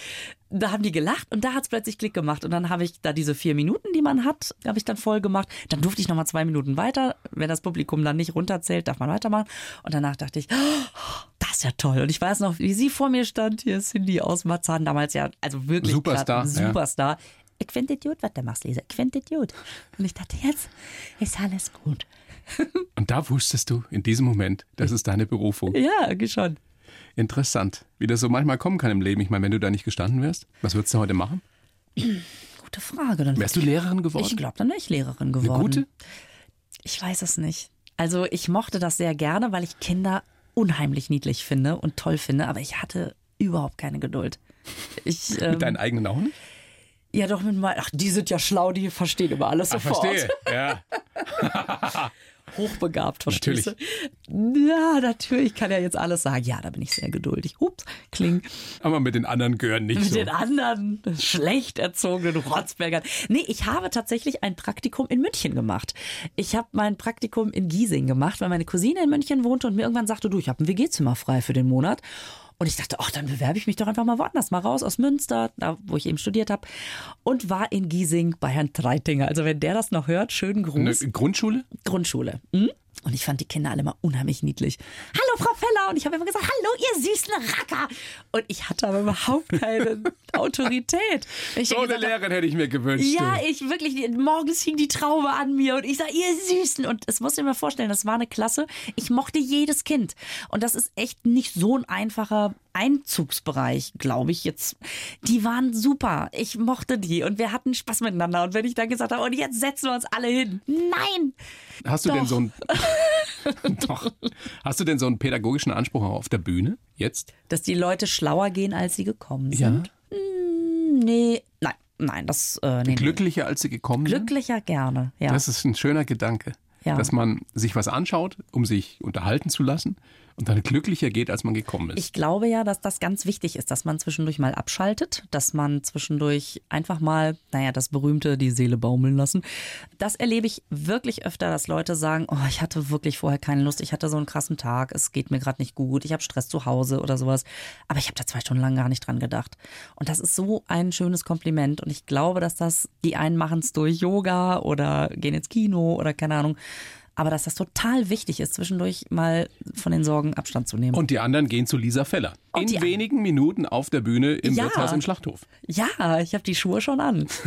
Da haben die gelacht und da hat es plötzlich Klick gemacht. Und dann habe ich da diese vier Minuten, die man hat, habe ich dann voll gemacht. Dann durfte ich noch mal zwei Minuten weiter. Wenn das Publikum dann nicht runterzählt, darf man weitermachen. Und danach dachte ich, oh, das ist ja toll. Und ich weiß noch, wie sie vor mir stand, hier Cindy aus Marzahn, damals ja, also wirklich Superstar. Superstar. Ja. Ich finde gut, was du machst, Lisa. Ich finde gut. Und ich dachte, jetzt ist alles gut. Und da wusstest du in diesem Moment, das ist deine Berufung. Ja, schon. Interessant, wie das so manchmal kommen kann im Leben. Ich meine, wenn du da nicht gestanden wärst, was würdest du heute machen? Gute Frage. Dann Wärst du Lehrerin geworden? Ich glaube, dann wäre ich Lehrerin geworden. Eine gute? Ich weiß es nicht. Also ich mochte das sehr gerne, weil ich Kinder unheimlich niedlich finde und toll finde, aber ich hatte überhaupt keine Geduld. Ich, ähm, mit deinen eigenen Augen? Ja, doch mit meinen. Ach, die sind ja schlau, die verstehen immer alles sofort. Ach, verstehe, ja. Hochbegabt, verstehst natürlich. Ja, natürlich kann er jetzt alles sagen. Ja, da bin ich sehr geduldig. Ups, kling. Aber mit den anderen gehören nicht mit so. Mit den anderen schlecht erzogenen Rotzbergern. Nee, ich habe tatsächlich ein Praktikum in München gemacht. Ich habe mein Praktikum in Giesing gemacht, weil meine Cousine in München wohnte und mir irgendwann sagte, du, ich habe ein WG-Zimmer frei für den Monat. Und ich dachte, ach, dann bewerbe ich mich doch einfach mal woanders, mal raus aus Münster, da wo ich eben studiert habe. Und war in Giesing bei Herrn Treitinger. Also wenn der das noch hört, schönen Gruß. Eine Grundschule? Grundschule. Hm? Und ich fand die Kinder alle mal unheimlich niedlich. Hallo, Frau Feller. Und ich habe immer gesagt, hallo, ihr süßen Racker. Und ich hatte aber überhaupt keine Autorität. so eine Lehrerin hätte ich mir gewünscht. Ja, ich wirklich, morgens hing die Traube an mir und ich sage, ihr Süßen. Und es muss ich mir vorstellen, das war eine Klasse. Ich mochte jedes Kind. Und das ist echt nicht so ein einfacher Einzugsbereich, glaube ich jetzt. Die waren super. Ich mochte die und wir hatten Spaß miteinander. Und wenn ich dann gesagt habe, und jetzt setzen wir uns alle hin. Nein! Hast du Doch. denn so ein Doch. Hast du denn so einen pädagogischen Anspruch auch auf der Bühne jetzt? Dass die Leute schlauer gehen, als sie gekommen sind? Ja. Hm, nee, nein, nein, das äh, nee, Glücklicher, als sie gekommen sind? Glücklicher gerne, ja. Das ist ein schöner Gedanke. Ja. Dass man sich was anschaut, um sich unterhalten zu lassen und dann glücklicher geht, als man gekommen ist. Ich glaube ja, dass das ganz wichtig ist, dass man zwischendurch mal abschaltet, dass man zwischendurch einfach mal, naja, das berühmte, die Seele baumeln lassen. Das erlebe ich wirklich öfter, dass Leute sagen, oh, ich hatte wirklich vorher keine Lust, ich hatte so einen krassen Tag, es geht mir gerade nicht gut, ich habe Stress zu Hause oder sowas. Aber ich habe da zwei Stunden lang gar nicht dran gedacht. Und das ist so ein schönes Kompliment. Und ich glaube, dass das, die einen machen es durch Yoga oder gehen ins Kino oder keine Ahnung aber dass das total wichtig ist, zwischendurch mal von den Sorgen Abstand zu nehmen. Und die anderen gehen zu Lisa Feller. Und in wenigen Minuten auf der Bühne im ja. Wirtshaus im Schlachthof. Ja, ich habe die Schuhe schon an.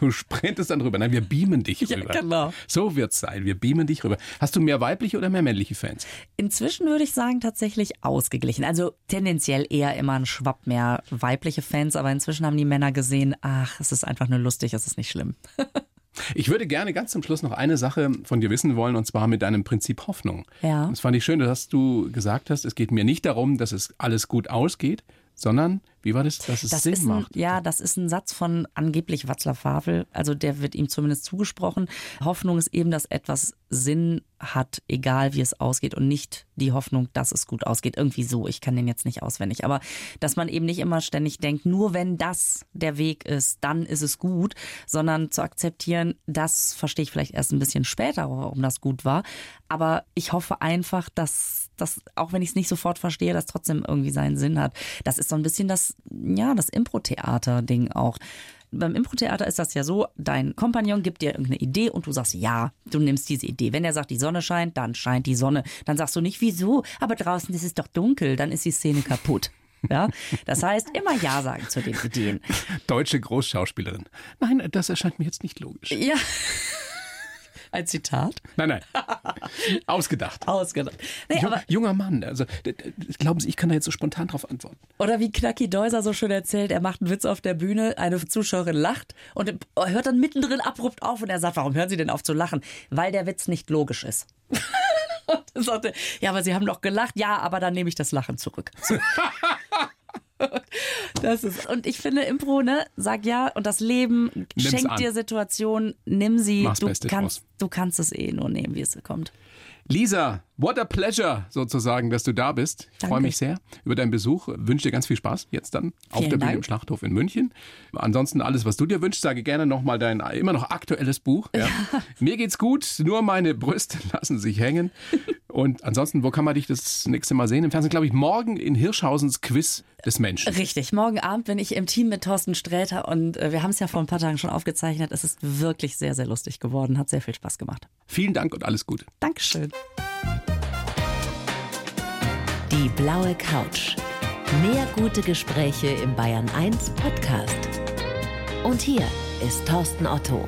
Du sprintest dann rüber. Nein, wir beamen dich rüber. Ja, genau. So wird's sein. Wir beamen dich rüber. Hast du mehr weibliche oder mehr männliche Fans? Inzwischen würde ich sagen, tatsächlich ausgeglichen. Also tendenziell eher immer ein Schwapp mehr weibliche Fans, aber inzwischen haben die Männer gesehen, ach, es ist einfach nur lustig, es ist nicht schlimm. Ich würde gerne ganz zum Schluss noch eine Sache von dir wissen wollen, und zwar mit deinem Prinzip Hoffnung. Ja. Das fand ich schön, dass du gesagt hast, es geht mir nicht darum, dass es alles gut ausgeht, sondern, wie war das, dass es das Sinn ein, macht? Ja, das ist ein Satz von angeblich Václav Havel, also der wird ihm zumindest zugesprochen. Hoffnung ist eben, dass etwas Sinn hat, egal wie es ausgeht und nicht die Hoffnung, dass es gut ausgeht. Irgendwie so, ich kann den jetzt nicht auswendig, aber dass man eben nicht immer ständig denkt, nur wenn das der Weg ist, dann ist es gut, sondern zu akzeptieren, das verstehe ich vielleicht erst ein bisschen später, warum das gut war, aber ich hoffe einfach, dass das, auch wenn ich es nicht sofort verstehe, das trotzdem irgendwie seinen Sinn hat. Das ist so ein bisschen das, ja, das Impro-Theater-Ding auch. Beim Impro-Theater ist das ja so, dein Kompagnon gibt dir irgendeine Idee und du sagst ja, du nimmst diese Idee. Wenn er sagt, die Sonne scheint, dann scheint die Sonne. Dann sagst du nicht, wieso? Aber draußen ist es doch dunkel, dann ist die Szene kaputt. Ja, das heißt, immer Ja sagen zu den Ideen. Deutsche Großschauspielerin. Nein, das erscheint mir jetzt nicht logisch. Ja. Ein Zitat? Nein, nein. Ausgedacht. Ausgedacht. Nee, Jung, junger Mann. Also, glauben Sie, ich kann da jetzt so spontan drauf antworten. Oder wie Knacki Deuser so schön erzählt, er macht einen Witz auf der Bühne, eine Zuschauerin lacht und hört dann mittendrin abrupt auf und er sagt, warum hören Sie denn auf zu lachen? Weil der Witz nicht logisch ist. und er sagte, ja, aber Sie haben doch gelacht. Ja, aber dann nehme ich das Lachen zurück. So. Das ist, und ich finde, Impro, ne, sag ja, und das Leben Nimm's schenkt an. dir Situationen, nimm sie. Mach's Du Beste kannst, draus. du kannst es eh nur nehmen, wie es kommt. Lisa, what a pleasure sozusagen, dass du da bist. Ich freue mich sehr über deinen Besuch. Wünsche dir ganz viel Spaß jetzt dann auf Vielen der Bühne im Schlachthof in München. Ansonsten alles, was du dir wünschst, sage gerne nochmal dein immer noch aktuelles Buch. Ja. Mir geht's gut, nur meine Brüste lassen sich hängen. Und ansonsten, wo kann man dich das nächste Mal sehen? Im Fernsehen, glaube ich, morgen in Hirschhausens Quiz des Menschen. Richtig, morgen Abend bin ich im Team mit Thorsten Sträter und äh, wir haben es ja vor ein paar Tagen schon aufgezeichnet. Es ist wirklich sehr, sehr lustig geworden, hat sehr viel Spaß gemacht. Vielen Dank und alles Gute. Dankeschön. Die blaue Couch. Mehr gute Gespräche im Bayern 1 Podcast. Und hier ist Thorsten Otto.